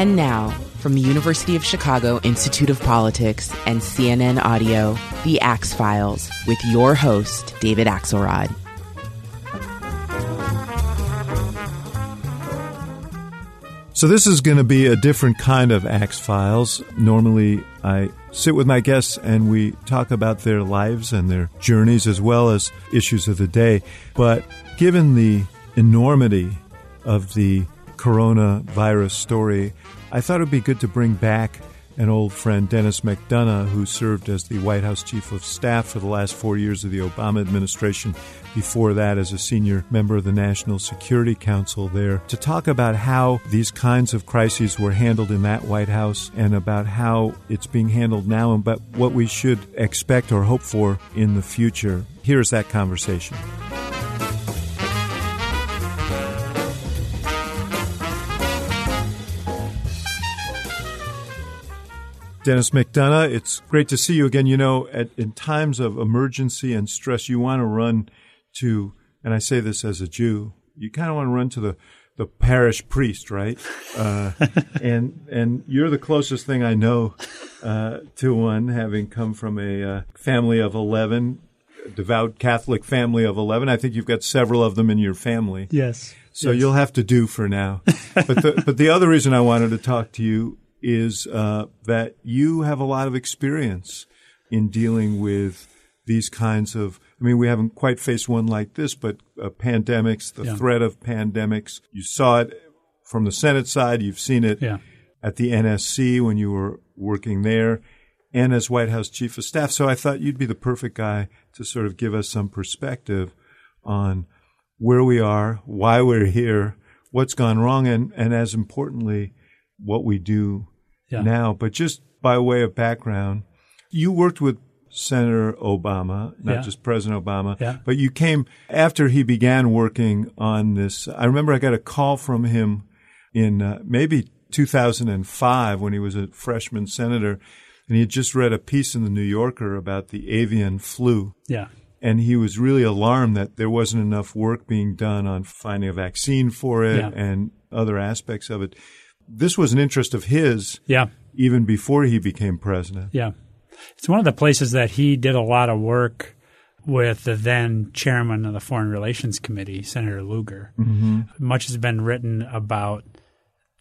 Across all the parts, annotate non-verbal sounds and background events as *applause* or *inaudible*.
And now, from the University of Chicago Institute of Politics and CNN Audio, The Axe Files, with your host, David Axelrod. So, this is going to be a different kind of Axe Files. Normally, I sit with my guests and we talk about their lives and their journeys as well as issues of the day. But given the enormity of the coronavirus story, I thought it would be good to bring back an old friend, Denis McDonough, who served as the White House Chief of Staff for the last four years of the Obama administration, before that as a senior member of the National Security Council there, to talk about how these kinds of crises were handled in that White House and about how it's being handled now and but what we should expect or hope for in the future. Here's that conversation. Denis McDonough, it's great to see you again. You know, at, in times of emergency and stress, you want to run to, and I say this as a Jew, you kind of want to run to the, the parish priest, right? Uh, *laughs* and and you're the closest thing I know uh, to one, having come from a uh, family of eleven, a devout Catholic family of eleven. I think you've got several of them in your family. Yes. So yes. you'll have to do for now. *laughs* but the, but the other reason I wanted to talk to you is uh, that you have a lot of experience in dealing with these kinds of. I mean, we haven't quite faced one like this, but uh, pandemics, the Yeah. threat of pandemics. You saw it from the Senate side. You've seen it Yeah. at the NSC when you were working there, and as White House Chief of Staff. So I thought you'd be the perfect guy to sort of give us some perspective on where we are, why we're here, what's gone wrong, and, and as importantly, what we do Yeah. now. But just by way of background, you worked with Senator Obama, not Yeah. just President Obama, Yeah. but you came after he began working on this. I remember I got a call from him in uh, maybe 2005 when he was a freshman senator, and he had just read a piece in the New Yorker about the avian flu Yeah. and he was really alarmed that there wasn't enough work being done on finding a vaccine for it Yeah. and other aspects of it. This was an interest of his Yeah. even before he became president. Yeah. It's one of the places that he did a lot of work with the then chairman of the Foreign Relations Committee, Senator Lugar. Mm-hmm. Much has been written about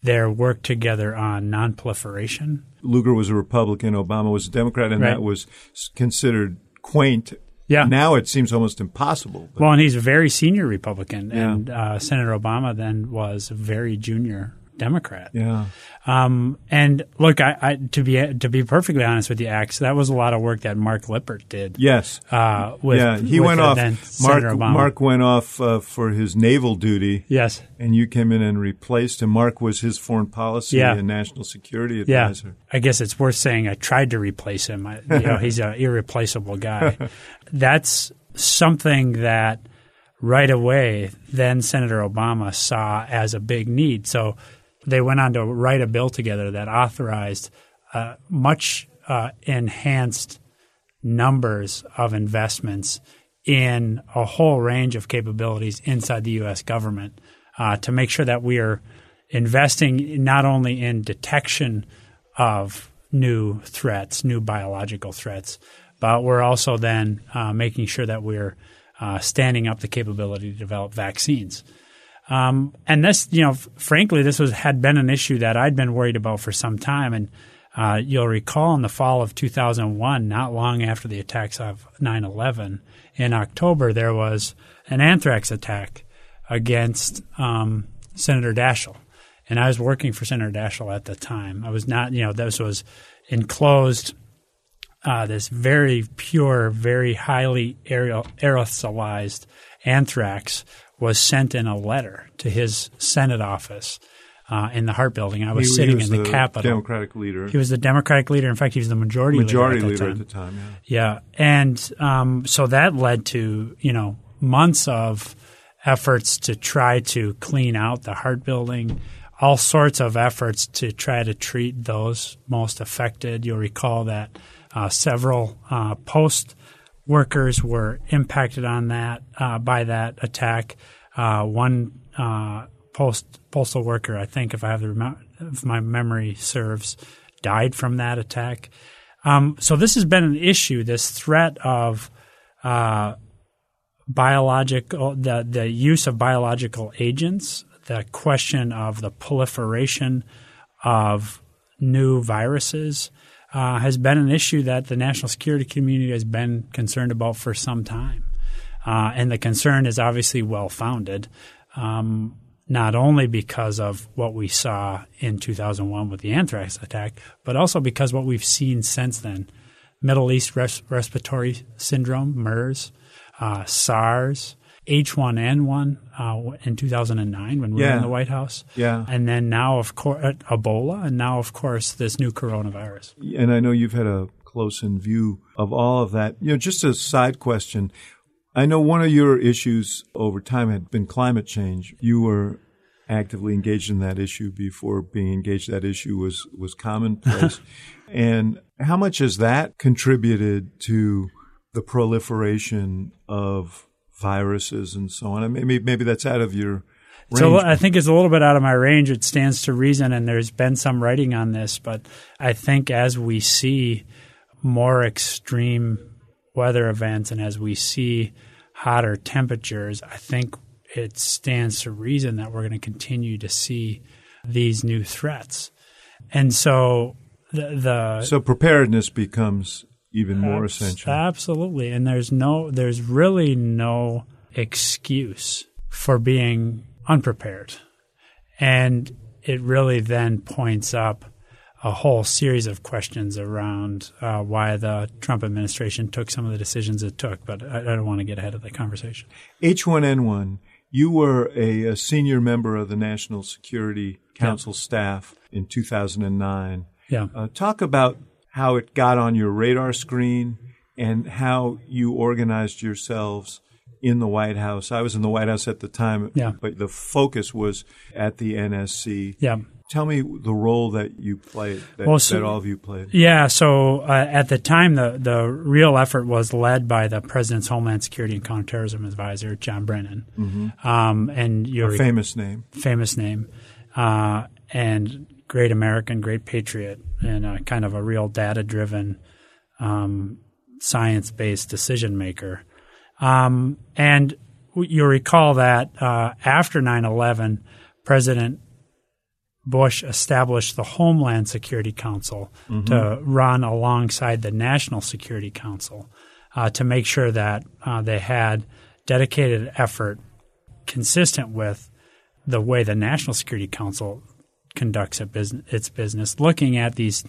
their work together on nonproliferation. Lugar was a Republican, Obama was a Democrat, and Right. that was considered quaint. Yeah. Now it seems almost impossible. Well, and he's a very senior Republican, Yeah. and uh, Senator Obama then was a very junior Democrat. yeah. Um, and look, I, I to be to be perfectly honest with you, Axe, that was a lot of work that Mark Lippert did. Yes. Uh, with, yeah, he went off. Mark, Mark went off uh, for his naval duty. Yes. And you came in and replaced him. Mark was his foreign policy Yeah. and national security advisor. Yeah. I guess it's worth saying I tried to replace him. I, you know, he's an *laughs* irreplaceable guy. That's something that right away then Senator Obama saw as a big need. So they went on to write a bill together that authorized uh, much uh, enhanced numbers of investments in a whole range of capabilities inside the U.S. government uh, to make sure that we are investing not only in detection of new threats, new biological threats, but we're also then uh, making sure that we're uh, standing up the capability to develop vaccines. Um, and this, you know, f- frankly, this was had been an issue that I'd been worried about for some time. And uh, you'll recall in the fall of 2001, not long after the attacks of 9/11, in October there was an anthrax attack against um, Senator Daschle, and I was working for Senator Daschle at the time. I was not, you know, this was enclosed uh, this very pure, very highly aerosolized anthrax was sent in a letter to his Senate office uh, in the Hart Building. I was he, sitting he was in the, the, Capitol. Democratic leader. He was the Democratic leader. In fact, he was the majority, majority leader, at, the time. Yeah, yeah. and um, so that led to you know months of efforts to try to clean out the Hart Building. All sorts of efforts to try to treat those most affected. You'll recall that uh, several uh, post workers were impacted on that uh, by that attack. Uh, one uh, post postal worker, I think, if I have the if my memory serves, died from that attack. Um, so this has been an issue. This threat of uh, biological the the use of biological agents, the question of the proliferation of new viruses. Uh, has been an issue that the national security community has been concerned about for some time. Uh, and the concern is obviously well founded. Um, not only because of what we saw in 2001 with the anthrax attack, but also because what we've seen since then. Middle East res- respiratory syndrome, MERS, uh, SARS, H1N1 uh, in 2009 when we yeah. were in the White House. Yeah. And then now, of course, uh, Ebola, and now, of course, this new coronavirus. And I know you've had a close in view of all of that. You know, just a side question. I know one of your issues over time had been climate change. You were actively engaged in that issue before being engaged that issue was was commonplace. *laughs* and how much has that contributed to the proliferation of viruses and so on? Maybe maybe that's out of your range. So I think it's a little bit out of my range. It stands to reason, and there's been some writing on this, but I think as we see more extreme weather events and as we see hotter temperatures, I think it stands to reason that we're going to continue to see these new threats. And so the, the so preparedness becomes even more abs- essential. Absolutely. And there's no there's really no excuse for being unprepared. And it really then points up a whole series of questions around uh, why the Trump administration took some of the decisions it took. But I, I don't want to get ahead of the conversation. H1N1, you were a, a senior member of the National Security Council staff in 2009. Yeah. Uh, talk about how it got on your radar screen and how you organized yourselves in the White House. I was in the White House at the time, Yeah. but the focus was at the NSC. Yeah. Tell me the role that you played, that, Well, so- that all of you played. Yeah, so uh, at the time, the, the real effort was led by the President's Homeland Security and Counterterrorism Advisor, John Brennan. Um, and your famous name. famous name, uh, and great American, great patriot, and uh, kind of a real data driven, um, science based decision maker. Um, and you'll recall that uh, after 9 11, President Bush established the Homeland Security Council to run alongside the National Security Council uh, to make sure that uh, they had dedicated effort consistent with the way the National Security Council conducts business, its business, looking at these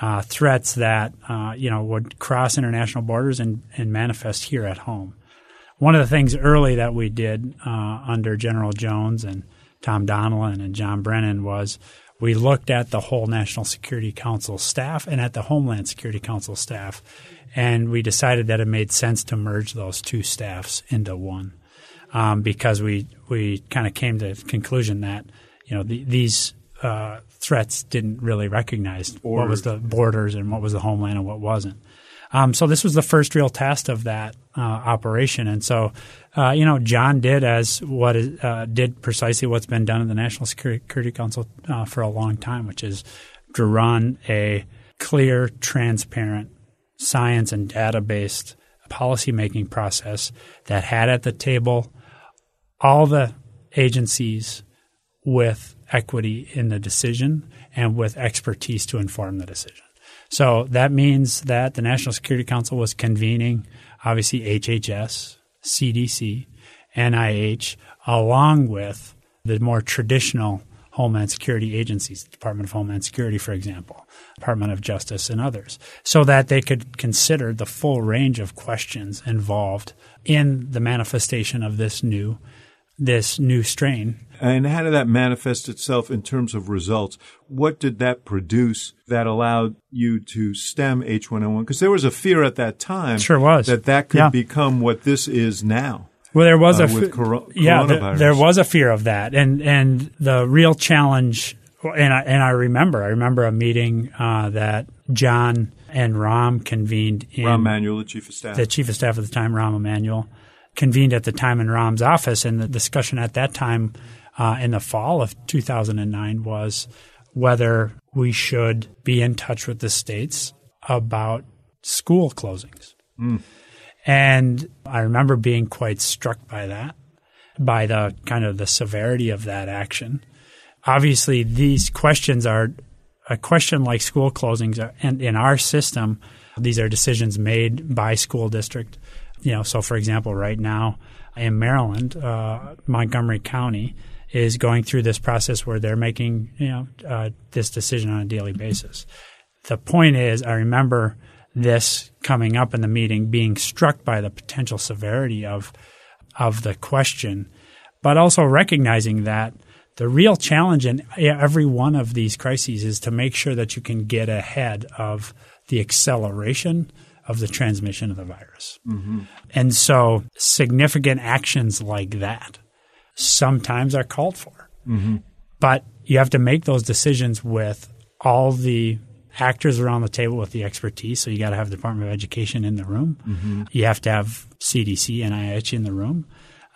uh, threats that uh, you know would cross international borders and, and manifest here at home. One of the things early that we did uh, under General Jones and Tom Donilon and John Brennan was we looked at the whole National Security Council staff and at the Homeland Security Council staff, and we decided that it made sense to merge those two staffs into one um, because we we kind of came to the conclusion that you know the, these uh, threats didn't really recognize what was the borders and what was the homeland and what wasn't. Um, so this was the first real test of that uh, operation, and so uh, you know John did as what is, uh, did precisely what's been done in the National Security Council uh, for a long time, which is to run a clear, transparent, science and data based policymaking process that had at the table all the agencies with equity in the decision and with expertise to inform the decision. So that means that the National Security Council was convening, obviously, HHS, CDC, NIH, along with the more traditional Homeland Security agencies, Department of Homeland Security, for example, Department of Justice, and others, so that they could consider the full range of questions involved in the manifestation of this new this new strain. And how did that manifest itself in terms of results? What did that produce that allowed you to stem H1N1? Because there was a fear at that time sure was. that that could Yeah. become what this is now. Well, there was uh, a with coro- yeah, there, there was a fear of that, and and the real challenge, and I, and I remember, I remember a meeting uh, that John and Rahm convened in Rahm Emanuel, the chief of staff. the chief of staff at the time, Rahm Emanuel, convened at the time in Rahm's office, and the discussion at that time uh, in the fall of 2009 was whether we should be in touch with the states about school closings. And I remember being quite struck by that, by the kind of the severity of that action. Obviously, these questions are a question like school closings, are, and in our system, these are decisions made by school district. You know, so for example, right now in Maryland, uh, Montgomery County is going through this process where they're making you know uh, this decision on a daily basis. The point is, I remember this coming up in the meeting, being struck by the potential severity of of the question, but also recognizing that the real challenge in every one of these crises is to make sure that you can get ahead of the acceleration of the transmission of the virus. Mm-hmm. And so significant actions like that sometimes are called for. Mm-hmm. But you have to make those decisions with all the actors around the table with the expertise. So you got to have the Department of Education in the room. Mm-hmm. You have to have CDC, and NIH in the room.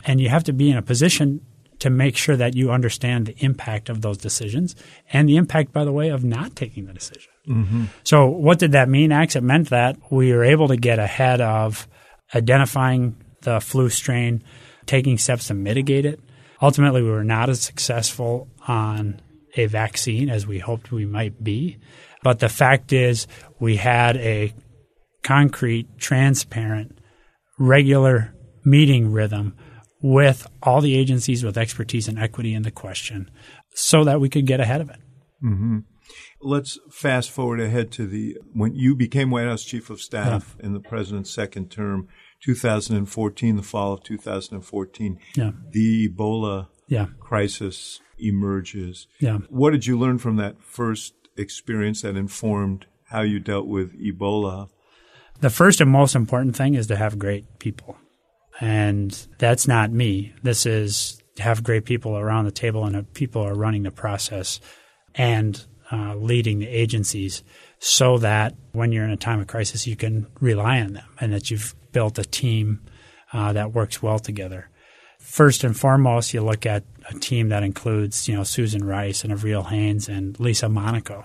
And you have to be in a position to make sure that you understand the impact of those decisions and the impact, by the way, of not taking the decision. Mm-hmm. So, what did that mean, Axe? It meant that we were able to get ahead of identifying the flu strain, taking steps to mitigate it. Ultimately, we were not as successful on a vaccine as we hoped we might be. But the fact is, we had a concrete, transparent, regular meeting rhythm with all the agencies with expertise and equity in the question so that we could get ahead of it. Mm-hmm. Let's fast forward ahead to the when you became White House Chief of Staff in the president's second term, 2014, the fall of 2014. Yeah. The Ebola Yeah. crisis emerges. Yeah. What did you learn from that first experience that informed how you dealt with Ebola? The first and most important thing is to have great people. And that's not me. This is to have great people around the table and people are running the process and uh, leading the agencies so that when you're in a time of crisis, you can rely on them and that you've built a team uh, that works well together. First and foremost, you look at a team that includes, you know, Susan Rice and Avril Haines and Lisa Monaco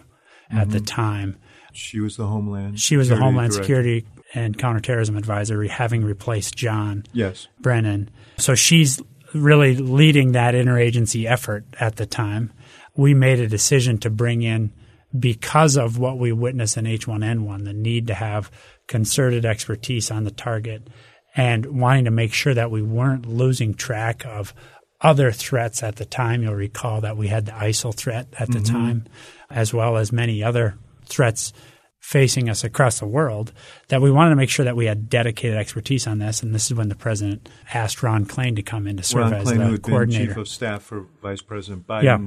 at the time. She was the Homeland. She was the Security Homeland Director. Security and Counterterrorism Advisory, having replaced John Yes. Brennan. So she's really leading that interagency effort at the time. We made a decision to bring in, because of what we witnessed in H1N1, the need to have concerted expertise on the target and wanting to make sure that we weren't losing track of other threats at the time. You'll recall that we had the ISIL threat at the mm-hmm. time, as well as many other threats facing us across the world that we wanted to make sure that we had dedicated expertise on this. And this is when the president asked Ron Klain to come in to serve Ron as Klain, the coordinator. chief of staff for Vice President Biden Yeah.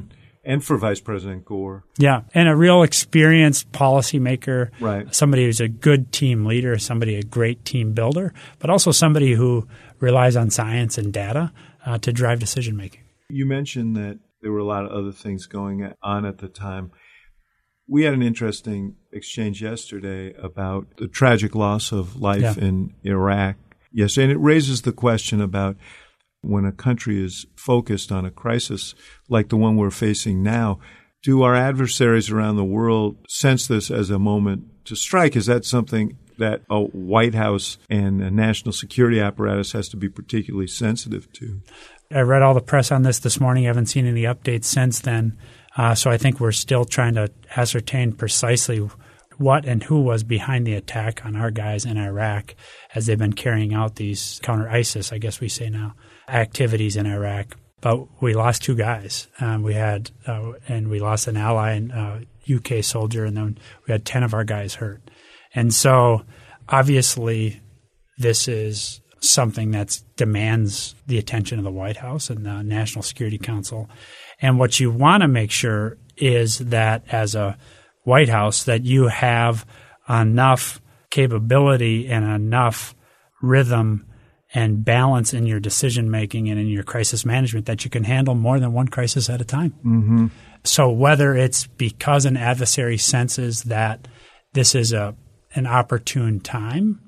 And for Vice President Gore. Yeah, and a real experienced policymaker, Right. Somebody who's a good team leader, somebody a great team builder, but also somebody who relies on science and data uh, to drive decision making. You mentioned that there were a lot of other things going on at the time. We had an interesting exchange yesterday about the tragic loss of life Yeah. in Iraq. Yes, and it raises the question about when a country is focused on a crisis like the one we're facing now, do our adversaries around the world sense this as a moment to strike? Is that something that a White House and a national security apparatus has to be particularly sensitive to? I read all the press on this this morning. I haven't seen any updates since then. Uh, so I think we're still trying to ascertain precisely what and who was behind the attack on our guys in Iraq as they've been carrying out these counter ISIS, I guess we say now, activities in Iraq. but we lost two guys. Um, we had uh, and we lost an ally and uh, UK soldier, and then we had ten of our guys hurt. And so, obviously, this is something that demands the attention of the White House and the National Security Council. And what you want to make sure is that as a White House that you have enough capability and enough rhythm and balance in your decision making and in your crisis management that you can handle more than one crisis at a time. Mm-hmm. So whether it's because an adversary senses that this is a an opportune time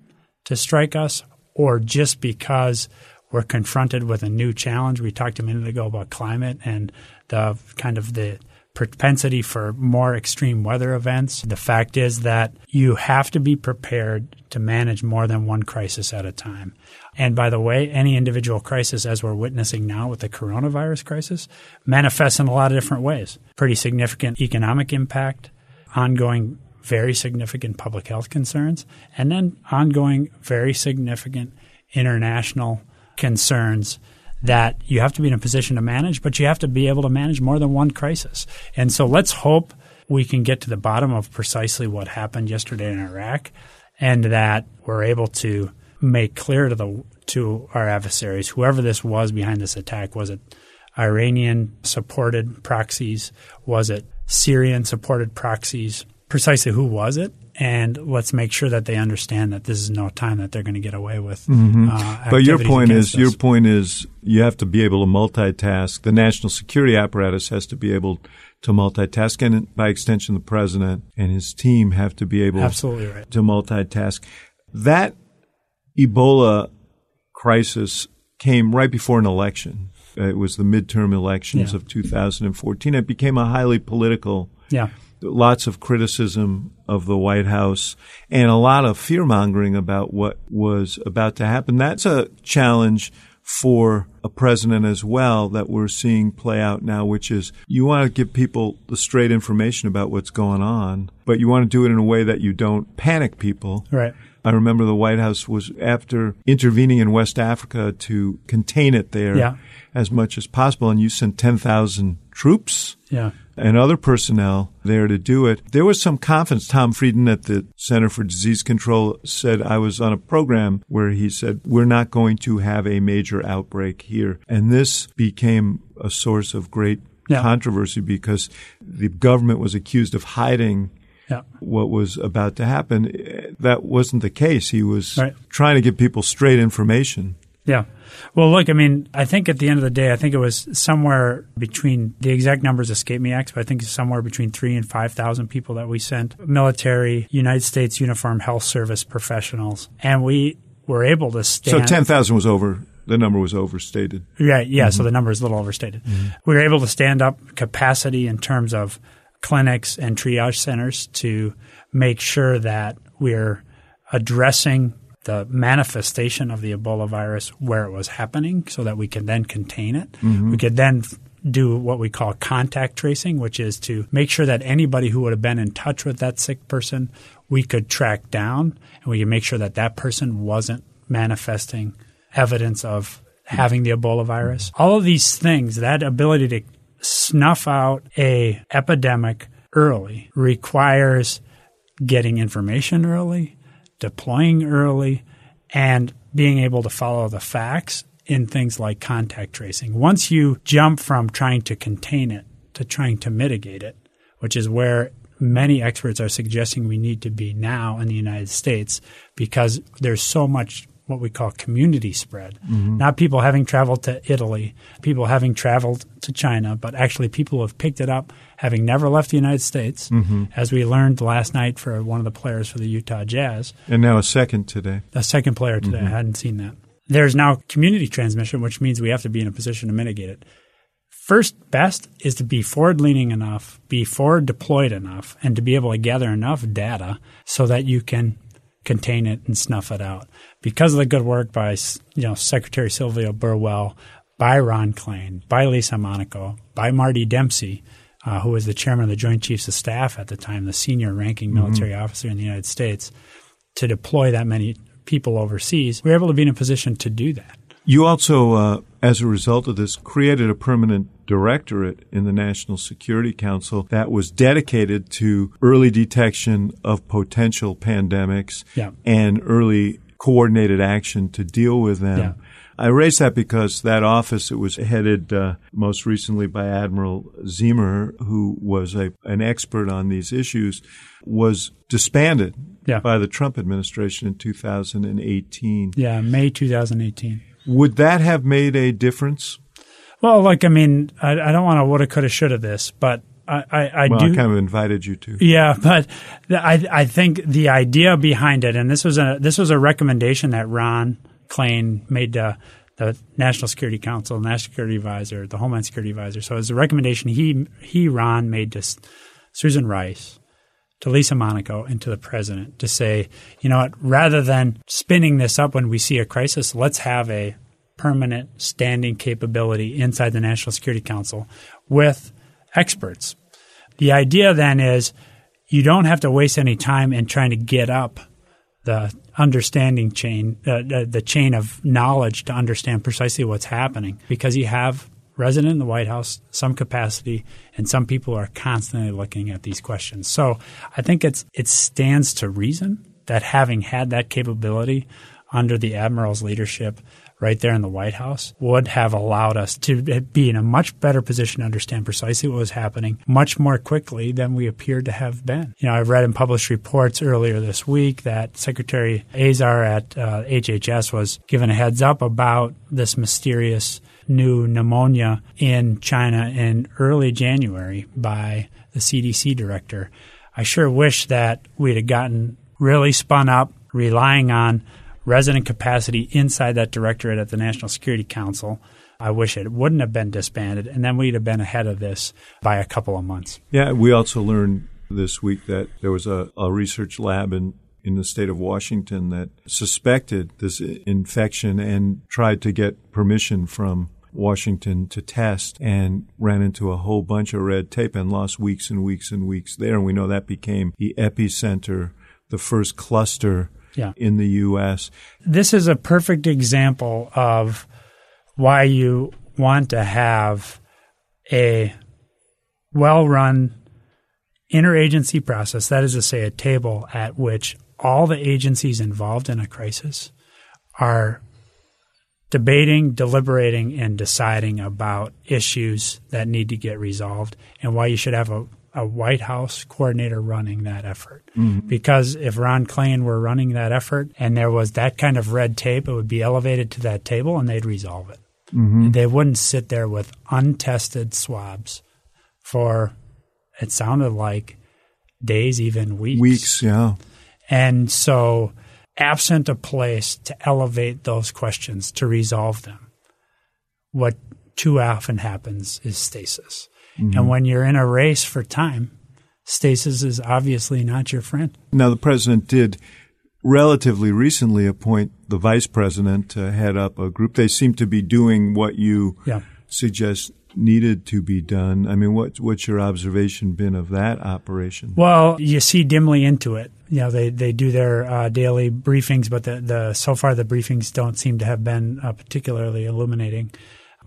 to strike us, or just because we're confronted with a new challenge. We talked a minute ago about climate and the kind of the propensity for more extreme weather events. The fact is that you have to be prepared to manage more than one crisis at a time. And by the way, any individual crisis, as we're witnessing now with the coronavirus crisis, manifests in a lot of different ways. Pretty significant economic impact, ongoing very significant public health concerns, and then ongoing very significant international concerns that you have to be in a position to manage, but you have to be able to manage more than one crisis. And so let's hope we can get to the bottom of precisely what happened yesterday in Iraq and that we're able to make clear to the to our adversaries, whoever this was behind this attack, was it Iranian supported proxies? Was it Syrian supported proxies? Precisely who was it? and let's make sure that they understand that this is no time that they're going to get away with. Mm-hmm. Uh, but your point is, your point is, you have to be able to multitask. The national security apparatus has to be able to multitask, and by extension, the president and his team have to be able absolutely right to multitask. That Ebola crisis came right before an election. It was the midterm elections Yeah. of 2014. It became a highly political yeah lots of criticism of the White House and a lot of fear mongering about what was about to happen. That's a challenge for a president as well that we're seeing play out now, which is you want to give people the straight information about what's going on, but you want to do it in a way that you don't panic people. right I remember the White House was after intervening in West Africa to contain it there Yeah. as much as possible, and you sent 10,000 troops yeah and other personnel there to do it. There was some confidence. Tom Frieden at the Center for Disease Control said, I was on a program where he said, We're not going to have a major outbreak here. And this became a source of great Yeah. controversy because the government was accused of hiding yeah what was about to happen. That wasn't the case. He was Right. trying to give people straight information. Yeah. Well, look, I mean, I think at the end of the day, I think it was somewhere between the exact numbers escape me, Axe, but I think it's somewhere between three and 5,000 people that we sent military, United States Uniform Health Service professionals. And we were able to stand. So 10,000 was over. The number was overstated. Right. Yeah. So mm-hmm. the number is a little overstated. Mm-hmm. We were able to stand up capacity in terms of clinics and triage centers to make sure that we're addressing the manifestation of the Ebola virus where it was happening so that we can then contain it. Mm-hmm. We could then do what we call contact tracing, which is to make sure that anybody who would have been in touch with that sick person, we could track down and we could make sure that that person wasn't manifesting evidence of having the Ebola virus. All of these things, that ability to snuff out a epidemic early requires getting information early, deploying early, and being able to follow the facts in things like contact tracing. Once you jump from trying to contain it to trying to mitigate it, which is where many experts are suggesting we need to be now in the United States because there's so much what we call community spread. Mm-hmm. Not people having traveled to Italy, people having traveled to China, but actually people who have picked it up having never left the United States, mm-hmm. as we learned last night for one of the players for the Utah Jazz. And now a second today. A second player today. Mm-hmm. I hadn't seen that. There's now community transmission, which means we have to be in a position to mitigate it. First best is to be forward leaning enough, be forward deployed enough, and to be able to gather enough data so that you can contain it and snuff it out. Because of the good work by you know Secretary Sylvia Burwell, by Ron Klain, by Lisa Monaco, by Marty Dempsey, uh, who was the chairman of the Joint Chiefs of Staff at the time, the senior ranking military officer in the United States, to deploy that many people overseas, we were able to be in a position to do that. You also, uh, as a result of this, created a permanent directorate in the National Security Council that was dedicated to early detection of potential pandemics Yeah. and early coordinated action to deal with them. Yeah. I raise that because that office, it was headed uh, most recently by Admiral Ziemer, who was a, an expert on these issues, was disbanded Yeah. by the Trump administration in 2018. Yeah, May 2018. Would that have made a difference? Well, like I mean, I, I don't want to woulda, coulda, shoulda this, but I, I, I Well, do. I kind of invited you to. Yeah, but the, I I think the idea behind it, and this was a this was a recommendation that Ron Klain made to the National Security Council, National Security Advisor, the Homeland Security Advisor. So it was a recommendation he he Ron made to Susan Rice, to Lisa Monaco, and to the president to say, you know what, rather than spinning this up when we see a crisis, let's have a permanent standing capability inside the National Security Council with experts. The idea then is you don't have to waste any time in trying to get up the understanding chain, uh, the, the chain of knowledge to understand precisely what's happening because you have resident in the White House, some capacity, and some people are constantly looking at these questions. So I think it's it stands to reason that having had that capability under the admiral's leadership right there in the White House would have allowed us to be in a much better position to understand precisely what was happening much more quickly than we appeared to have been. You know, I've read and published reports earlier this week that Secretary Azar at uh, HHS was given a heads up about this mysterious new pneumonia in China in early January by the CDC director. I sure wish that we'd have gotten really spun up, relying on resident capacity inside that directorate at the National Security Council. I wish it wouldn't have been disbanded, and then we'd have been ahead of this by a couple of months. Yeah, we also learned this week that there was a, a research lab in, in the state of Washington that suspected this infection and tried to get permission from Washington to test and ran into a whole bunch of red tape and lost weeks and weeks and weeks there. And we know that became the epicenter, the first cluster Yeah. in the U.S. This is a perfect example of why you want to have a well run interagency process. That is to say, a table at which all the agencies involved in a crisis are debating, deliberating, and deciding about issues that need to get resolved, and why you should have a, a White House coordinator running that effort. Mm-hmm. Because if Ron Klain were running that effort and there was that kind of red tape, it would be elevated to that table and they'd resolve it. Mm-hmm. They wouldn't sit there with untested swabs for, it sounded like, days, even weeks. Weeks, yeah. And so, absent a place to elevate those questions, to resolve them, what too often happens is stasis. And when you're in a race for time, stasis is obviously not your friend. Now, the president did relatively recently appoint the vice president to head up a group. They seem to be doing what you Yeah. suggest needed to be done. I mean, what, what's your observation been of that operation? Well, you see dimly into it. You know, they, they do their uh, daily briefings, but the, the so far the briefings don't seem to have been uh, particularly illuminating.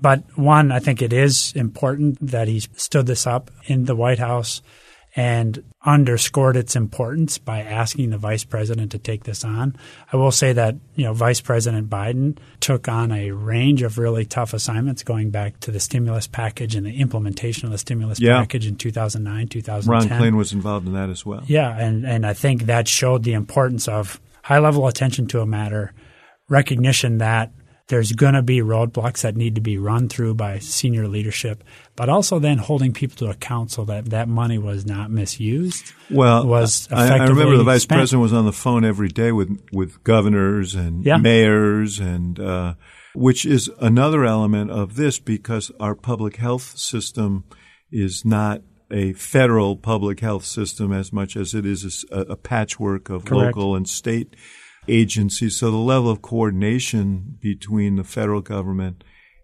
But one, I think it is important that he stood this up in the White House and underscored its importance by asking the vice president to take this on. I will say that, you know, Vice President Biden took on a range of really tough assignments going back to the stimulus package and the implementation of the stimulus Yeah. package in 2009, Ron Klain was involved in that as well. Yeah, and, and I think that showed the importance of high level attention to a matter, recognition that there's going to be roadblocks that need to be run through by senior leadership, but also then holding people to account so that that money was not misused. Well, was I, I remember the vice spent. president was on the phone every day with with governors and Yeah. mayors, and uh, which is another element of this because our public health system is not a federal public health system as much as it is a, a patchwork of Correct. local and state agencies. So the level of coordination between the federal government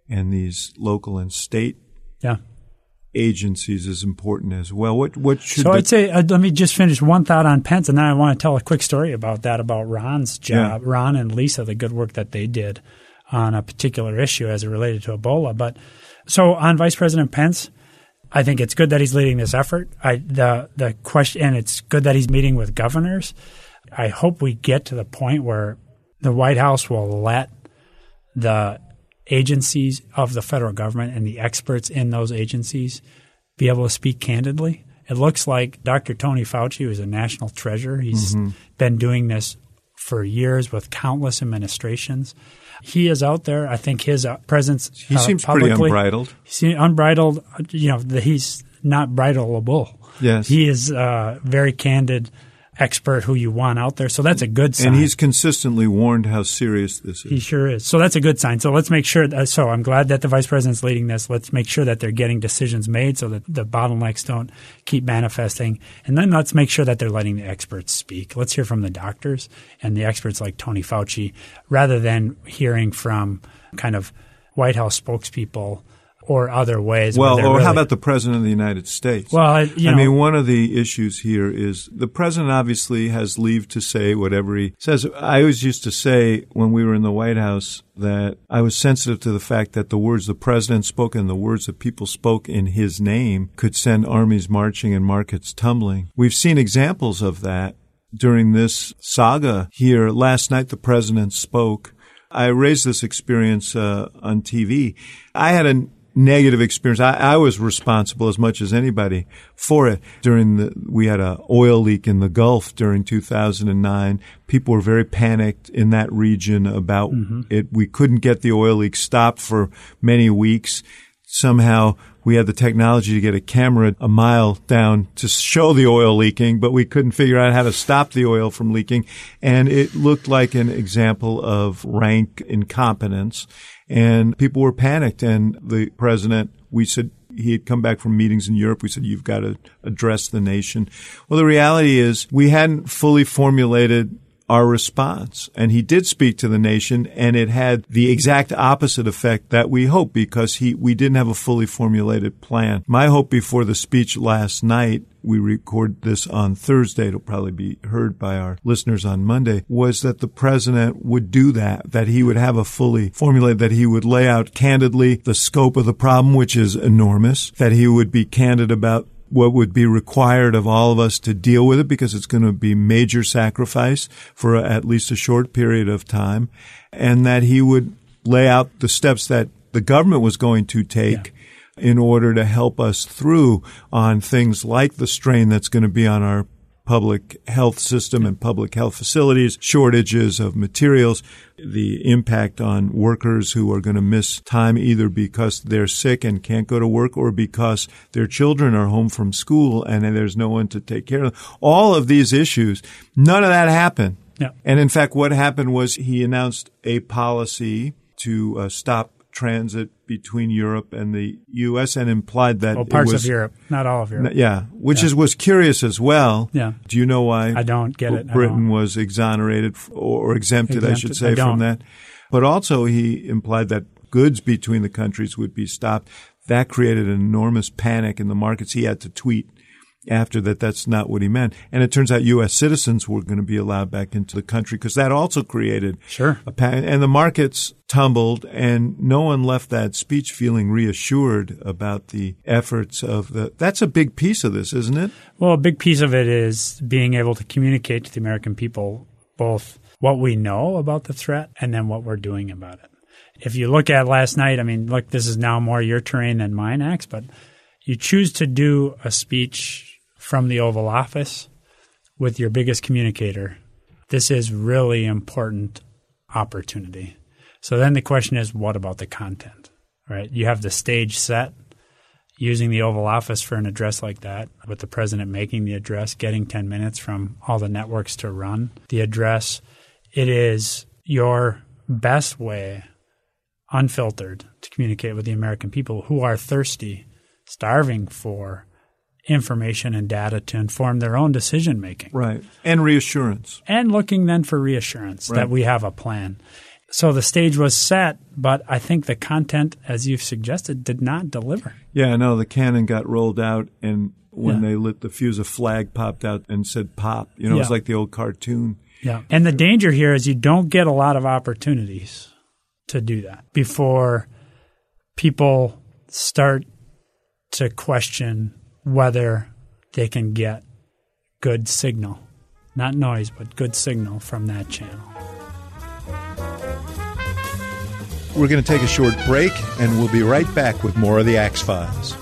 and these local and state Yeah. agencies is important as well. What what should So I'd say uh, let me just finish one thought on Pence, and then I want to tell a quick story about that about Ron's job, Ron and Lisa, the good work that they did on a particular issue as it related to Ebola. But so on Vice President Pence, I think it's good that he's leading this effort. I, the the question, and it's good that he's meeting with governors. I hope we get to the point where the White House will let the agencies of the federal government and the experts in those agencies be able to speak candidly. It looks like Dr. Tony Fauci is a national treasure. He's mm-hmm. been doing this for years with countless administrations. He is out there. I think his uh, presence. He uh, seems publicly, pretty unbridled. He's unbridled. You know, the, he's not bridleable. Yes, he is uh, very candid expert who you want out there. So that's a good sign. And he's consistently warned how serious this is. He sure is. So that's a good sign. So let's make sure. That, so I'm glad that the vice president's leading this. Let's make sure that they're getting decisions made so that the bottlenecks don't keep manifesting. And then let's make sure that they're letting the experts speak. Let's hear from the doctors and the experts like Tony Fauci rather than hearing from kind of White House spokespeople or other ways. Well, or really how about the president of the United States? Well, I, you I mean, one of the issues here is the president obviously has leave to say whatever he says. I always used to say when we were in the White House that I was sensitive to the fact that the words the president spoke and the words that people spoke in his name could send armies marching and markets tumbling. We've seen examples of that during this saga here. Last night, the president spoke. I raised this experience uh, on TV. I had a negative experience. I, I, was responsible as much as anybody for it. During the, we had a oil leak in the Gulf during 2009. People were very panicked in that region about mm-hmm. it. We couldn't get the oil leak stopped for many weeks. Somehow we had the technology to get a camera a mile down to show the oil leaking, but we couldn't figure out how to stop the oil from leaking. And it looked like an example of rank incompetence and people were panicked. And the president, we said, he had come back from meetings in Europe. We said, you've got to address the nation. Well, the reality is we hadn't fully formulated our response. And he did speak to the nation and it had the exact opposite effect that we hoped because he, we didn't have a fully formulated plan. My hope before the speech last night we record this on Thursday. It'll probably be heard by our listeners on Monday was that the president would do that, that he would have a fully formulated, that he would lay out candidly the scope of the problem, which is enormous, that he would be candid about what would be required of all of us to deal with it because it's going to be major sacrifice for at least a short period of time and that he would lay out the steps that the government was going to take yeah. In order to help us through on things like the strain that's going to be on our public health system and public health facilities, shortages of materials, the impact on workers who are going to miss time either because they're sick and can't go to work or because their children are home from school and there's no one to take care of them. All of these issues, none of that happened. Yeah. And in fact, what happened was he announced a policy to uh, stop transit between Europe and the U.S. and implied that oh, well, parts was, of Europe, not all of Europe. Yeah, which yeah. is was curious as well. Yeah. Do you know why? I don't get it. Britain was exonerated or exempted, exempted, I should say, I from that. But also, he implied that goods between the countries would be stopped. That created an enormous panic in the markets. He had to tweet after that that's not what he meant. And it turns out U.S. citizens were going to be allowed back into the country because that also created sure a pan- and the markets tumbled and no one left that speech feeling reassured about the efforts of the that's a big piece of this isn't it well a big piece of it is being able to communicate to the american people both what we know about the threat and then what we're doing about it if you look at last night i mean look this is now more your terrain than mine Axe but you choose to do a speech from the Oval Office with your biggest communicator, this is really important opportunity. So then the question is, what about the content? Right? You have the stage set using the Oval Office for an address like that, with the president making the address, getting 10 minutes from all the networks to run the address. It is your best way, unfiltered, to communicate with the American people who are thirsty, starving for information and data to inform their own decision making. Right. And reassurance. And looking then for reassurance right. that we have a plan. So the stage was set, but I think the content, as you've suggested, did not deliver. Yeah, no, the cannon got rolled out, and when yeah. they lit the fuse, a flag popped out and said "pop." You know, yeah. it was like the old cartoon. Yeah, and the danger here is you don't get a lot of opportunities to do that before people start to question whether they can get good signal, not noise, but good signal from that channel. We're going to take a short break, and we'll be right back with more of the Axe Files.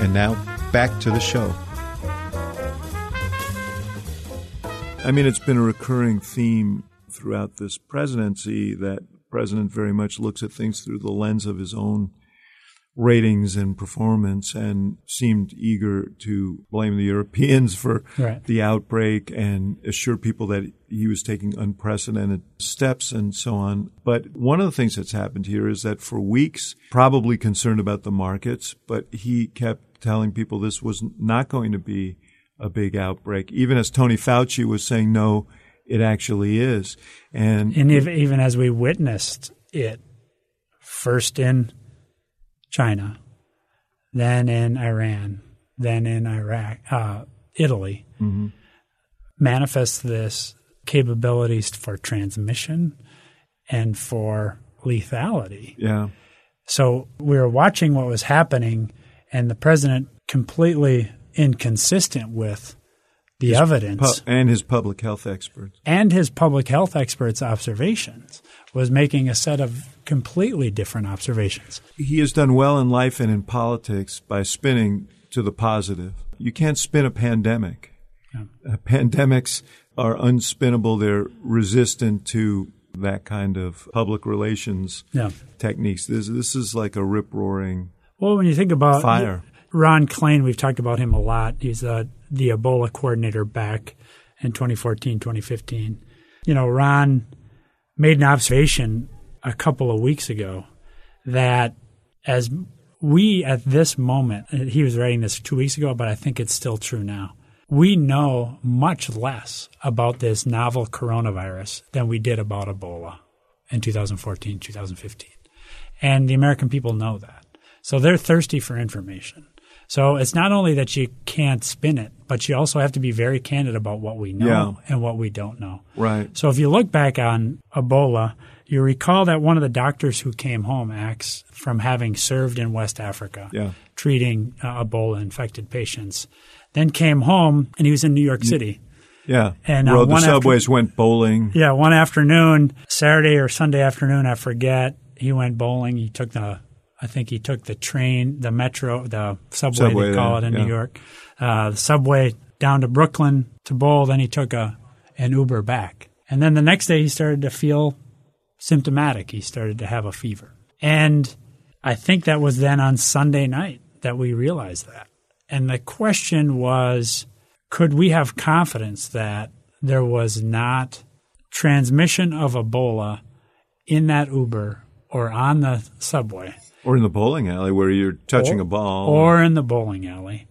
And now, back to the show. I mean, it's been a recurring theme throughout this presidency that president very much looks at things through the lens of his own ratings and performance and seemed eager to blame the Europeans for Right. the outbreak and assure people that he was taking unprecedented steps and so on. But one of the things that's happened here is that for weeks, probably concerned about the markets, but he kept telling people this was not going to be a big outbreak, even as Tony Fauci was saying, no, it actually is. And And if, even as we witnessed it first in China, then in Iran, then in Iraq, uh, Italy, manifests this capabilities for transmission and for lethality. yeah, So we were watching what was happening, and the president completely inconsistent with the evidence pu- and his public health experts. and his public health experts' observations was making a set of completely different observations. He has done well in life and in politics by spinning to the positive. You can't spin a pandemic. Uh, pandemics are unspinnable. They're resistant to that kind of public relations Yeah. techniques. This this is like a rip roaring Well, when you think about fire. Ron Klain, we've talked about him a lot. He's uh, the Ebola coordinator back in 2014, 2015. You know, Ron made an observation a couple of weeks ago that as we at this moment, he was writing this two weeks ago, but I think it's still true now. We know much less about this novel coronavirus than we did about Ebola in 2014, 2015. And the American people know that. So they're thirsty for information. So it's not only that you can't spin it, but you also have to be very candid about what we know Yeah. and what we don't know. Right. So if you look back on Ebola, you recall that one of the doctors who came home, Axe from having served in West Africa, Yeah. treating uh, Ebola infected patients, then came home and he was in New York City. Yeah. And, uh, Rode the one after- subways, went bowling. Yeah, one afternoon, Saturday or Sunday afternoon, I forget, he went bowling. He took the, I think he took the train, the metro, the subway, Subway they call it in yeah. New York, uh, the subway down to Brooklyn to bowl. Then he took a an Uber back, and then the next day he started to feel symptomatic. He started to have a fever, and I think that was then on Sunday night that we realized that. And the question was, could we have confidence that there was not transmission of Ebola in that Uber or on the subway Or in the bowling alley where you're touching or, a ball. or in the bowling alley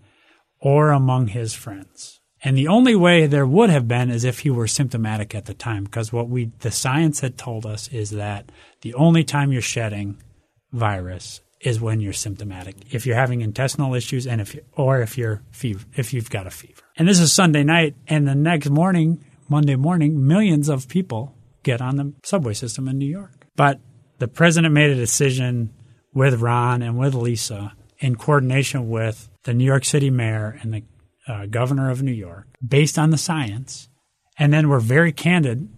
or among his friends. And the only way there would have been is if he were symptomatic at the time because what we the science had told us is that the only time you're shedding virus is when you're symptomatic. If you're having intestinal issues and if you, or if you're fever, if you've got a fever. And this is Sunday night and the next morning, Monday morning, millions of people get on the subway system in New York. But the president made a decision with Ron and with Lisa in coordination with the New York City mayor and the uh, governor of New York based on the science. And then we're very candid.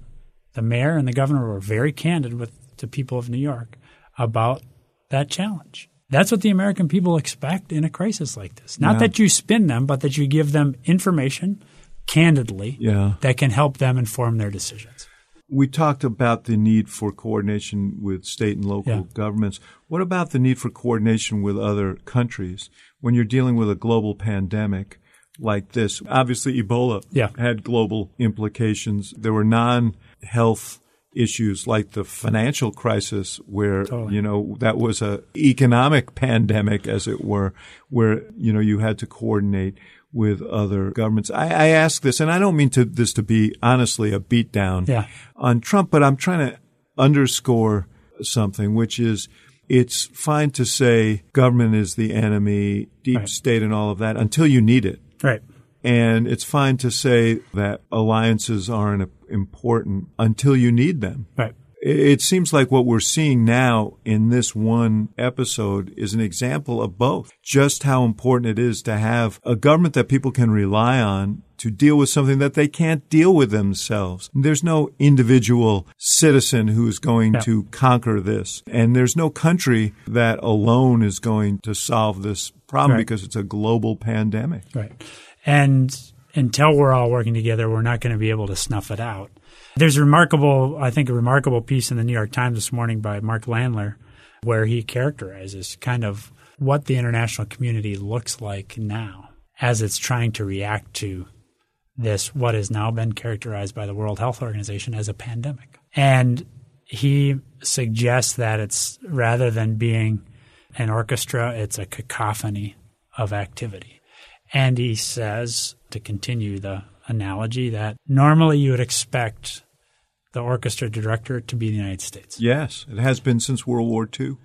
The mayor and the governor were very candid with the people of New York about that challenge. That's what the American people expect in a crisis like this. Not Yeah. that you spin them, but that you give them information candidly Yeah. that can help them inform their decisions. We talked about the need for coordination with state and local Yeah. governments. What about the need for coordination with other countries when you're dealing with a global pandemic like this? Obviously, Ebola Yeah. had global implications. There were non-health issues like the financial crisis where Totally. you know that was a economic pandemic as it were where you know you had to coordinate with other governments i, I ask this and i don't mean to this to be honestly a beatdown Yeah. on trump but i'm trying to underscore something which is it's fine to say government is the enemy, deep Right. state, and all of that until you need it. Right. And it's fine to say that alliances aren't important until you need them. Right. It seems like what we're seeing now in this one episode is an example of both. Just how important it is to have a government that people can rely on to deal with something that they can't deal with themselves. There's no individual citizen who is going Yeah. to conquer this. And there's no country that alone is going to solve this problem Right. because it's a global pandemic. Right. And until we're all working together, we're not going to be able to snuff it out. There's a remarkable, I think, a remarkable piece in the New York Times this morning by Mark Landler where he characterizes kind of what the international community looks like now as it's trying to react to this, what has now been characterized by the World Health Organization as a pandemic. And he suggests that it's rather than being an orchestra, it's a cacophony of activity. And he says, to continue the analogy, that normally you would expect the orchestra director to be the United States. Yes, it has been since World War II.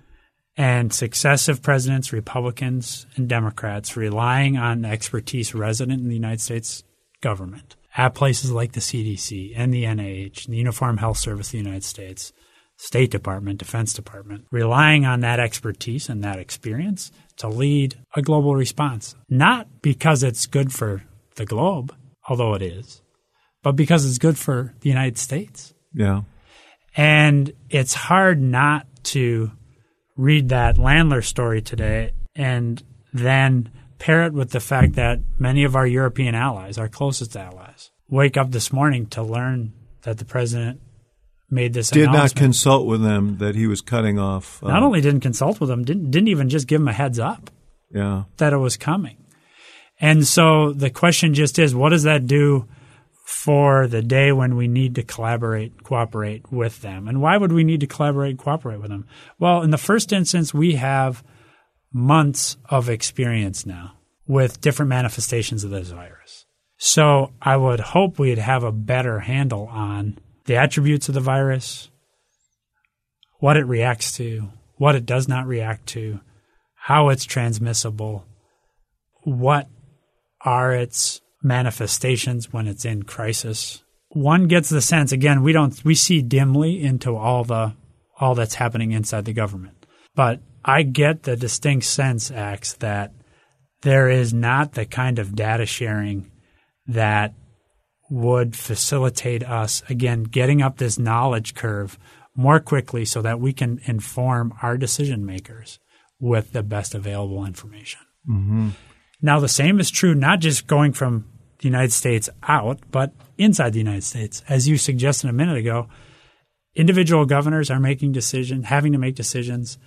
And successive presidents, Republicans and Democrats, relying on expertise resident in the United States government at places like the CDC and the NIH the Uniform Health Service of the United States, State Department, Defense Department, relying on that expertise and that experience to lead a global response. Not because it's good for the globe, although it is, but because it's good for the United States. Yeah. And it's hard not to read that Landler story today and then pair it with the fact that many of our European allies, our closest allies, wake up this morning to learn that the president made this Did not consult with them that he was cutting off. uh, not only didn't consult with them, didn't didn't even just give them a heads up Yeah. that it was coming. And so the question just is, what does that do for the day when we need to collaborate, cooperate with them? And why would we need to collaborate, cooperate with them? Well, in the first instance, we have months of experience now with different manifestations of this virus. So I would hope we'd have a better handle on the attributes of the virus, what it reacts to, what it does not react to, how it's transmissible, what are its manifestations when it's in crisis. One gets the sense again we don't we see dimly into all the all that's happening inside the government. But I get the distinct sense Ax that there is not the kind of data sharing that would facilitate us again getting up this knowledge curve more quickly so that we can inform our decision makers with the best available information. Mm-hmm. Now, the same is true not just going from the United States out, but inside the United States. As you suggested a minute ago, individual governors are making decisions, having to make decisions.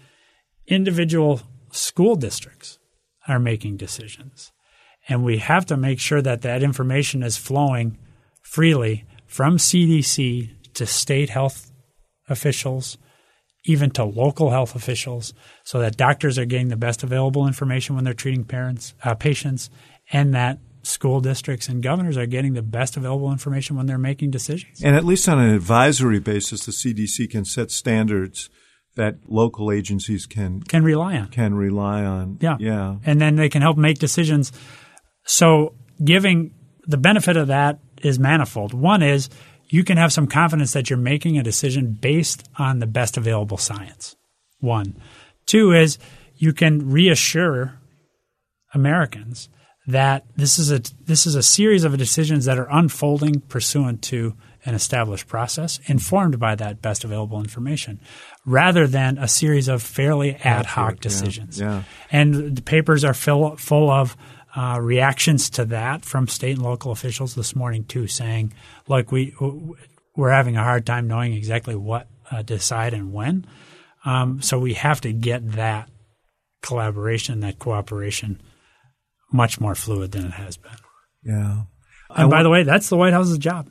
Individual school districts are making decisions. And we have to make sure that that information is flowing freely from CDC to state health officials, even to local health officials, so that doctors are getting the best available information when they're treating parents, uh, patients, and that school districts and governors are getting the best available information when they're making decisions. And at least on an advisory basis, the CDC can set standards that local agencies can Can rely on. can rely on. Yeah. Yeah. And then they can help make decisions. So giving the benefit of that is manifold. One is you can have some confidence that you're making a decision based on the best available science. One. Two is you can reassure Americans that this is a this is a series of decisions that are unfolding pursuant to an established process, informed by that best available information, rather than a series of fairly ad hoc yeah, decisions. yeah. And the papers are full, full of uh, reactions to that from state and local officials this morning too, saying, "Look, we we're having a hard time knowing exactly what uh, decide and when, um, so we have to get that collaboration, that cooperation, much more fluid than it has been." Yeah. And by the way, that's the White House's job,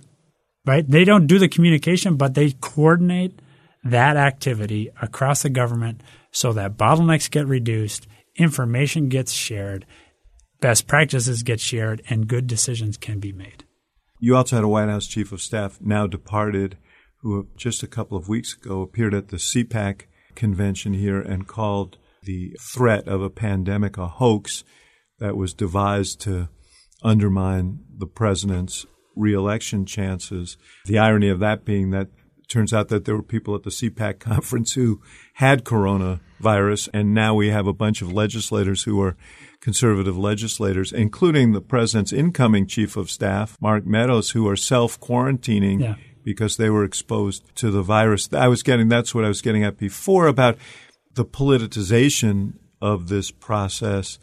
right? They don't do the communication, but they coordinate that activity across the government so that bottlenecks get reduced, information gets shared, best practices get shared, and good decisions can be made. You also had a White House chief of staff, now departed, who just a couple of weeks ago appeared at the CPAC convention here and called the threat of a pandemic a hoax that was devised to undermine the president's reelection chances. The irony of that being that it turns out that there were people at the CPAC *laughs* conference who had coronavirus, and now we have a bunch of legislators who are conservative legislators, including the president's incoming chief of staff, Mark Meadows, who are self quarantining Yeah. because they were exposed to the virus. I was getting that's what I was getting at before about the politicization of this process.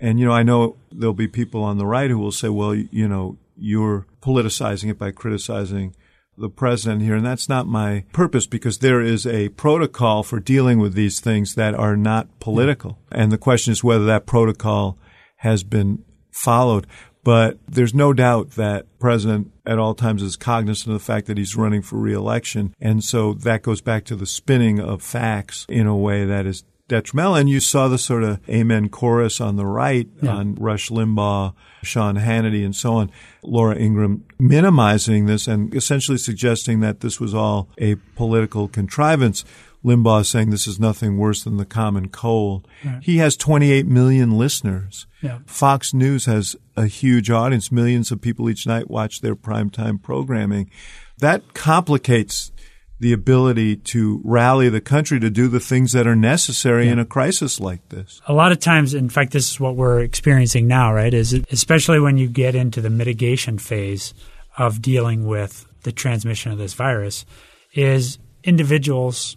And you know, I know there'll be people on the right who will say, "Well, you know, you're politicizing it by criticizing the president here," and that's not my purpose because there is a protocol for dealing with these things that are not political, and the question is whether that protocol has been followed. But there's no doubt that president at all times is cognizant of the fact that he's running for reelection. And so that goes back to the spinning of facts in a way that is detrimental. And you saw the sort of amen chorus on the right Yeah. on Rush Limbaugh, Sean Hannity, and so on. Laura Ingraham minimizing this and essentially suggesting that this was all a political contrivance. Limbaugh saying this is nothing worse than the common cold. He has 28 million listeners. Yeah. Fox News has a huge audience. Millions of people each night watch their primetime programming. That complicates the ability to rally the country to do the things that are necessary in a crisis like this. a lot of times, in fact, this is what we're experiencing now, right? Is it, especially when you get into the mitigation phase of dealing with the transmission of this virus, is individuals,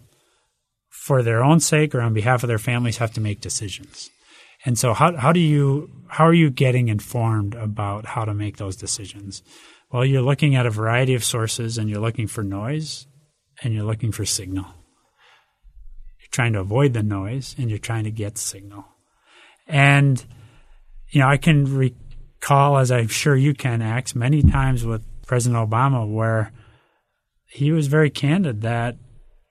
for their own sake or on behalf of their families, have to make decisions. And so, how how do you how are you getting informed about how to make those decisions? Well, you're looking at a variety of sources, and you're looking for noise, and you're looking for signal You're trying to avoid the noise and you're trying to get signal. And, you know, I can recall, as I'm sure you can, Ax, many times with President Obama where he was very candid that,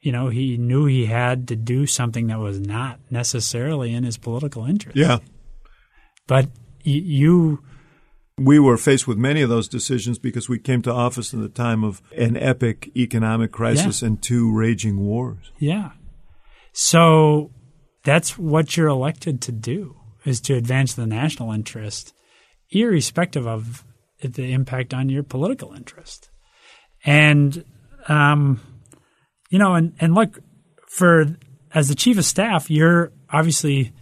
you know, he knew he had to do something that was not necessarily in his political interest. Yeah. But y- you, We were faced with many of those decisions because we came to office in the time of an epic economic crisis and two raging wars. yeah. So that's what you're elected to do is to advance the national interest, irrespective of the impact on your political interest. And, um, you know, and, and look, for as the chief of staff, you're obviously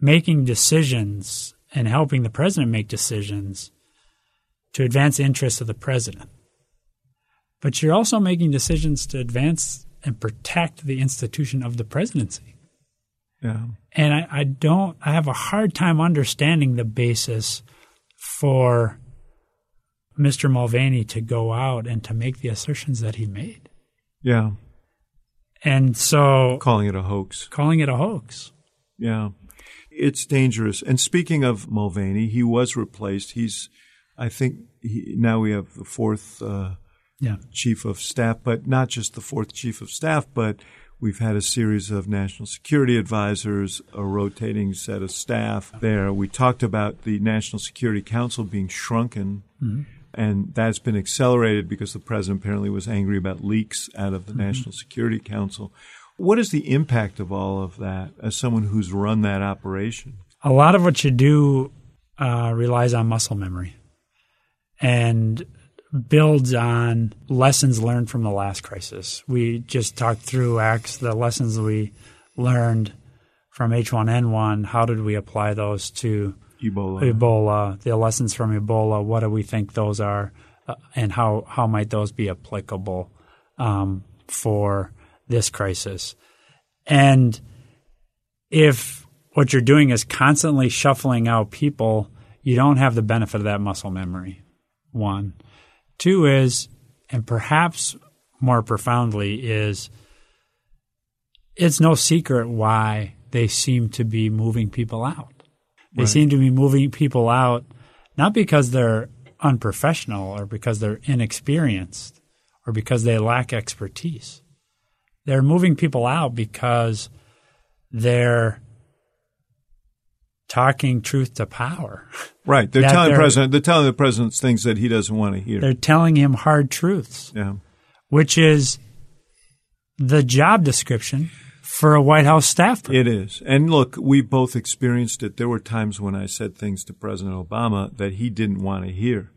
making decisions and helping the president make decisions to advance the interests of the president. But you're also making decisions to advance and protect the institution of the presidency. Yeah. And I, I don't, I have a hard time understanding the basis for Mr. Mulvaney to go out and to make the assertions that he made. Yeah. And so Calling it a hoax. calling it a hoax. Yeah. It's dangerous. And speaking of Mulvaney, he was replaced. He's, I think, he, now we have the fourth uh, Yeah. chief of staff, but not just the fourth chief of staff, but we've had a series of national security advisors, a rotating set of staff there. We talked about the National Security Council being shrunken. And that's been accelerated because the president apparently was angry about leaks out of the National Security Council. What is the impact of all of that as someone who's run that operation? A lot of what you do uh, relies on muscle memory and builds on lessons learned from the last crisis. We just talked through Axe the lessons we learned from H1N1. How did we apply those to Ebola. Ebola? The lessons from Ebola. What do we think those are, uh, and how how might those be applicable um, for this crisis? And if what you're doing is constantly shuffling out people, you don't have the benefit of that muscle memory. One. Two is, and perhaps more profoundly, is it's no secret why they seem to be moving people out. They Right. seem to be moving people out not because they're unprofessional or because they're inexperienced or because they lack expertise. They're moving people out because they're talking truth to power. *laughs* Right. They're telling they're- president they're telling the president things that he doesn't want to hear. They're telling him hard truths, yeah. which is the job description for a White House staff. It is. And look, we both experienced it. There were times when I said things to President Obama that he didn't want to hear.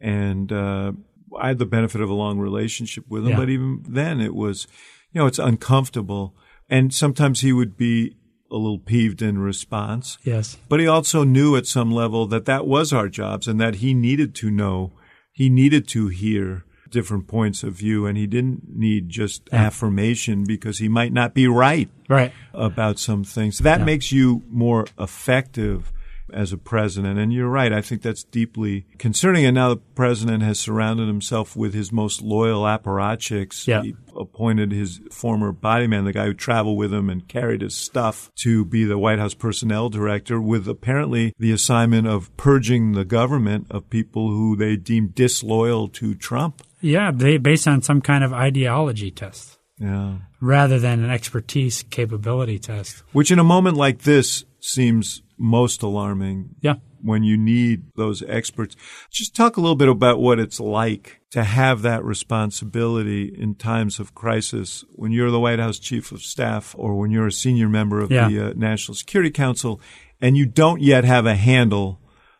And uh, I had the benefit of a long relationship with him, Yeah. but even then it was, you know, it's uncomfortable. And sometimes he would be a little peeved in response. Yes. But he also knew at some level that that was our jobs and that he needed to know, he needed to hear different points of view and he didn't need just affirmation because he might not be right Right. about some things. That Yeah. makes you more effective as a president. And you're right. I think that's deeply concerning. And now the president has surrounded himself with his most loyal apparatchiks. Yeah. He appointed his former body man, the guy who traveled with him and carried his stuff to be the White House personnel director with apparently the assignment of purging the government of people who they deemed disloyal to Trump. Yeah, they, based on some kind of ideology test Yeah. rather than an expertise capability test. Which in a moment like this seems most alarming. Yeah. when you need those experts. Just talk a little bit about what it's like to have that responsibility in times of crisis when you're the White House chief of staff or when you're a senior member of Yeah. the uh, National Security Council and you don't yet have a handle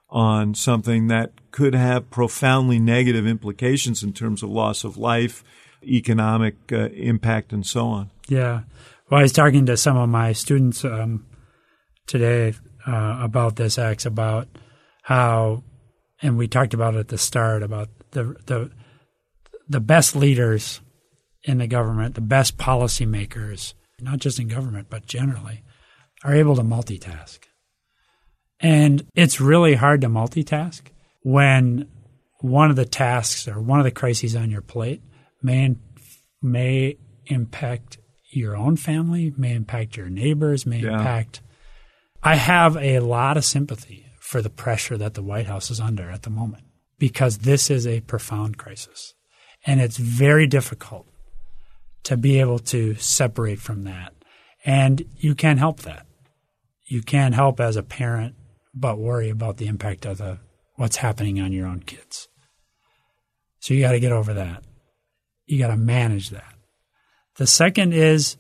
on something that could have profoundly negative implications in terms of loss of life, economic uh, impact, and so on. Yeah. Well, I was talking to some of my students um, today uh, about this Axe about how, and we talked about it at the start about the the the best leaders in the government, the best policymakers, not just in government but generally, are able to multitask. And it's really hard to multitask when one of the tasks or one of the crises on your plate may may impact your own family, may impact your neighbors, may Yeah. impact. I have a lot of sympathy for the pressure that the White House is under at the moment because this is a profound crisis. And it's very difficult to be able to separate from that. And you can't help that. You can't help as a parent but worry about the impact of the what's happening on your own kids. So you got to get over that. You got to manage that. The second is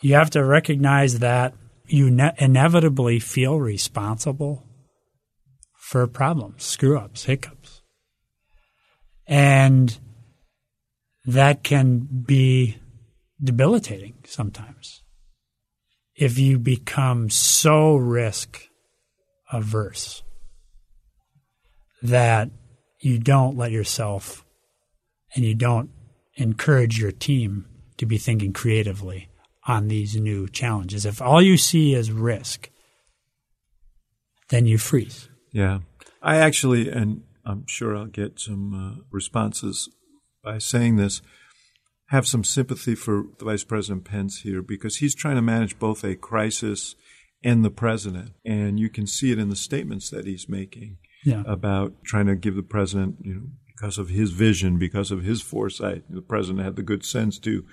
you have to recognize that you ne- inevitably feel responsible for problems, screw ups, hiccups. And that can be debilitating sometimes. If you become so risk averse that you don't let yourself and you don't encourage your team to be thinking creatively on these new challenges. If all you see is risk, then you freeze. Yeah. I actually, and I'm sure I'll get some uh, responses by saying this, have some sympathy for the Vice President Pence here because he's trying to manage both a crisis and the president. And you can see it in the statements that he's making Yeah. about trying to give the president, you know, because of his vision, because of his foresight, the president had the good sense to,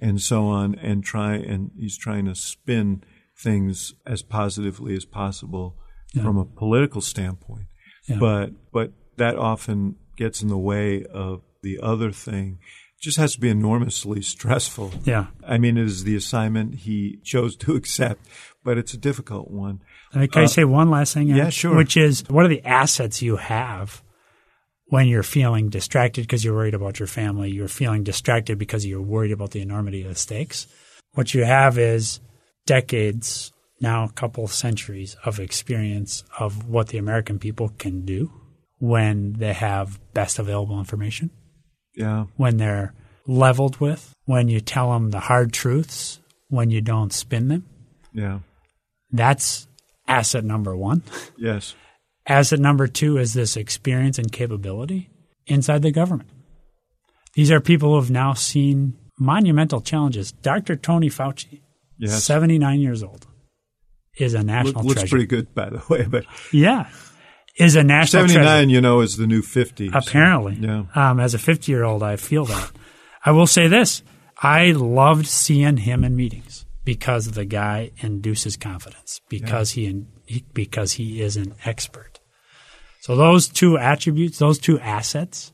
and so on, and try, and he's trying to spin things as positively as possible from a political standpoint. Yeah. But, but that often gets in the way of the other thing. It just has to be enormously stressful. Yeah. I mean, it is the assignment he chose to *laughs* accept, but it's a difficult one. Can I uh, say one last thing? yeah, sure. Which is, what are the assets you have when you're feeling distracted because you're worried about your family? You're feeling distracted because you're worried about the enormity of the stakes. What you have is decades, now a couple of centuries of experience of what the American people can do when they have best available information, Yeah. when they're leveled with, when you tell them the hard truths, when you don't spin them. Yeah. That's asset number one. Yes. Asset number two is this experience and capability inside the government. These are people who have now seen monumental challenges. Dr. Tony Fauci, Yes. 79 years old, is a national looks treasure. pretty good, by the *laughs* way. But Yeah, is a national treasure. 79, you know, is the new 50. so, Apparently. yeah. Um, as a 50 year old, I feel that. I will say this I loved seeing him in meetings because the guy induces confidence, because, he, he, because he is an expert. So those two attributes, those two assets,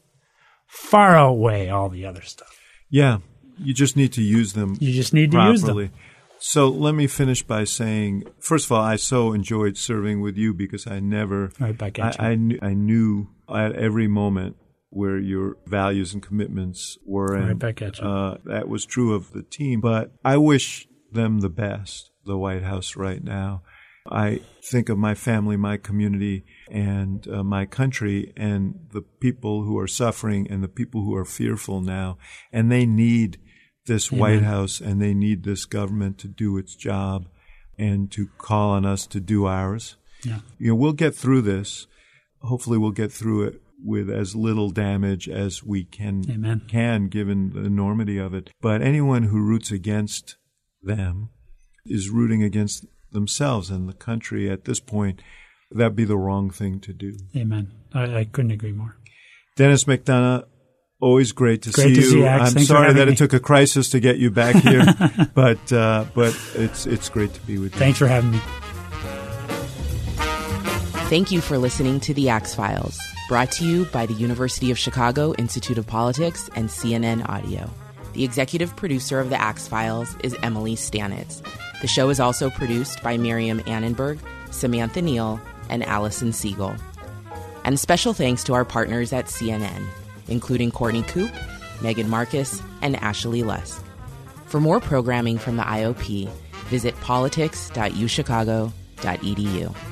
far outweigh all the other stuff. Yeah. You just need to use them You just need to use them. So let me finish by saying, first of all, I so enjoyed serving with you because I never, Right back at I, you. I, knew, I knew at every moment where your values and commitments were, and Right back at you. Uh, that was true of the team. But I wish them the best, the White House right now. I think of my family, my community, and uh, my country, and the people who are suffering and the people who are fearful now, and they need this White House and they need this government to do its job and to call on us to do ours. Yeah. You know, we'll get through this. Hopefully, we'll get through it with as little damage as we can Amen. can given the enormity of it. But anyone who roots against them is rooting against themselves and the country at this point. That'd be the wrong thing to do. Amen. I, I couldn't agree more. Denis McDonough, always great to Great see to you. see you, I'm Thanks sorry that me. it took a crisis to get you back here, *laughs* but uh, but it's it's great to be with you. Thanks for having me. Thank you for listening to The Axe Files, brought to you by the University of Chicago Institute of Politics and CNN Audio. The executive producer of The Axe Files is Emily Stanitz. The show is also produced by Miriam Annenberg, Samantha Neal, and Allison Siegel. And special thanks to our partners at CNN, including Courtney Coupe, Megan Marcus, and Ashley Lusk. For more programming from the IOP, visit politics.uchicago.edu.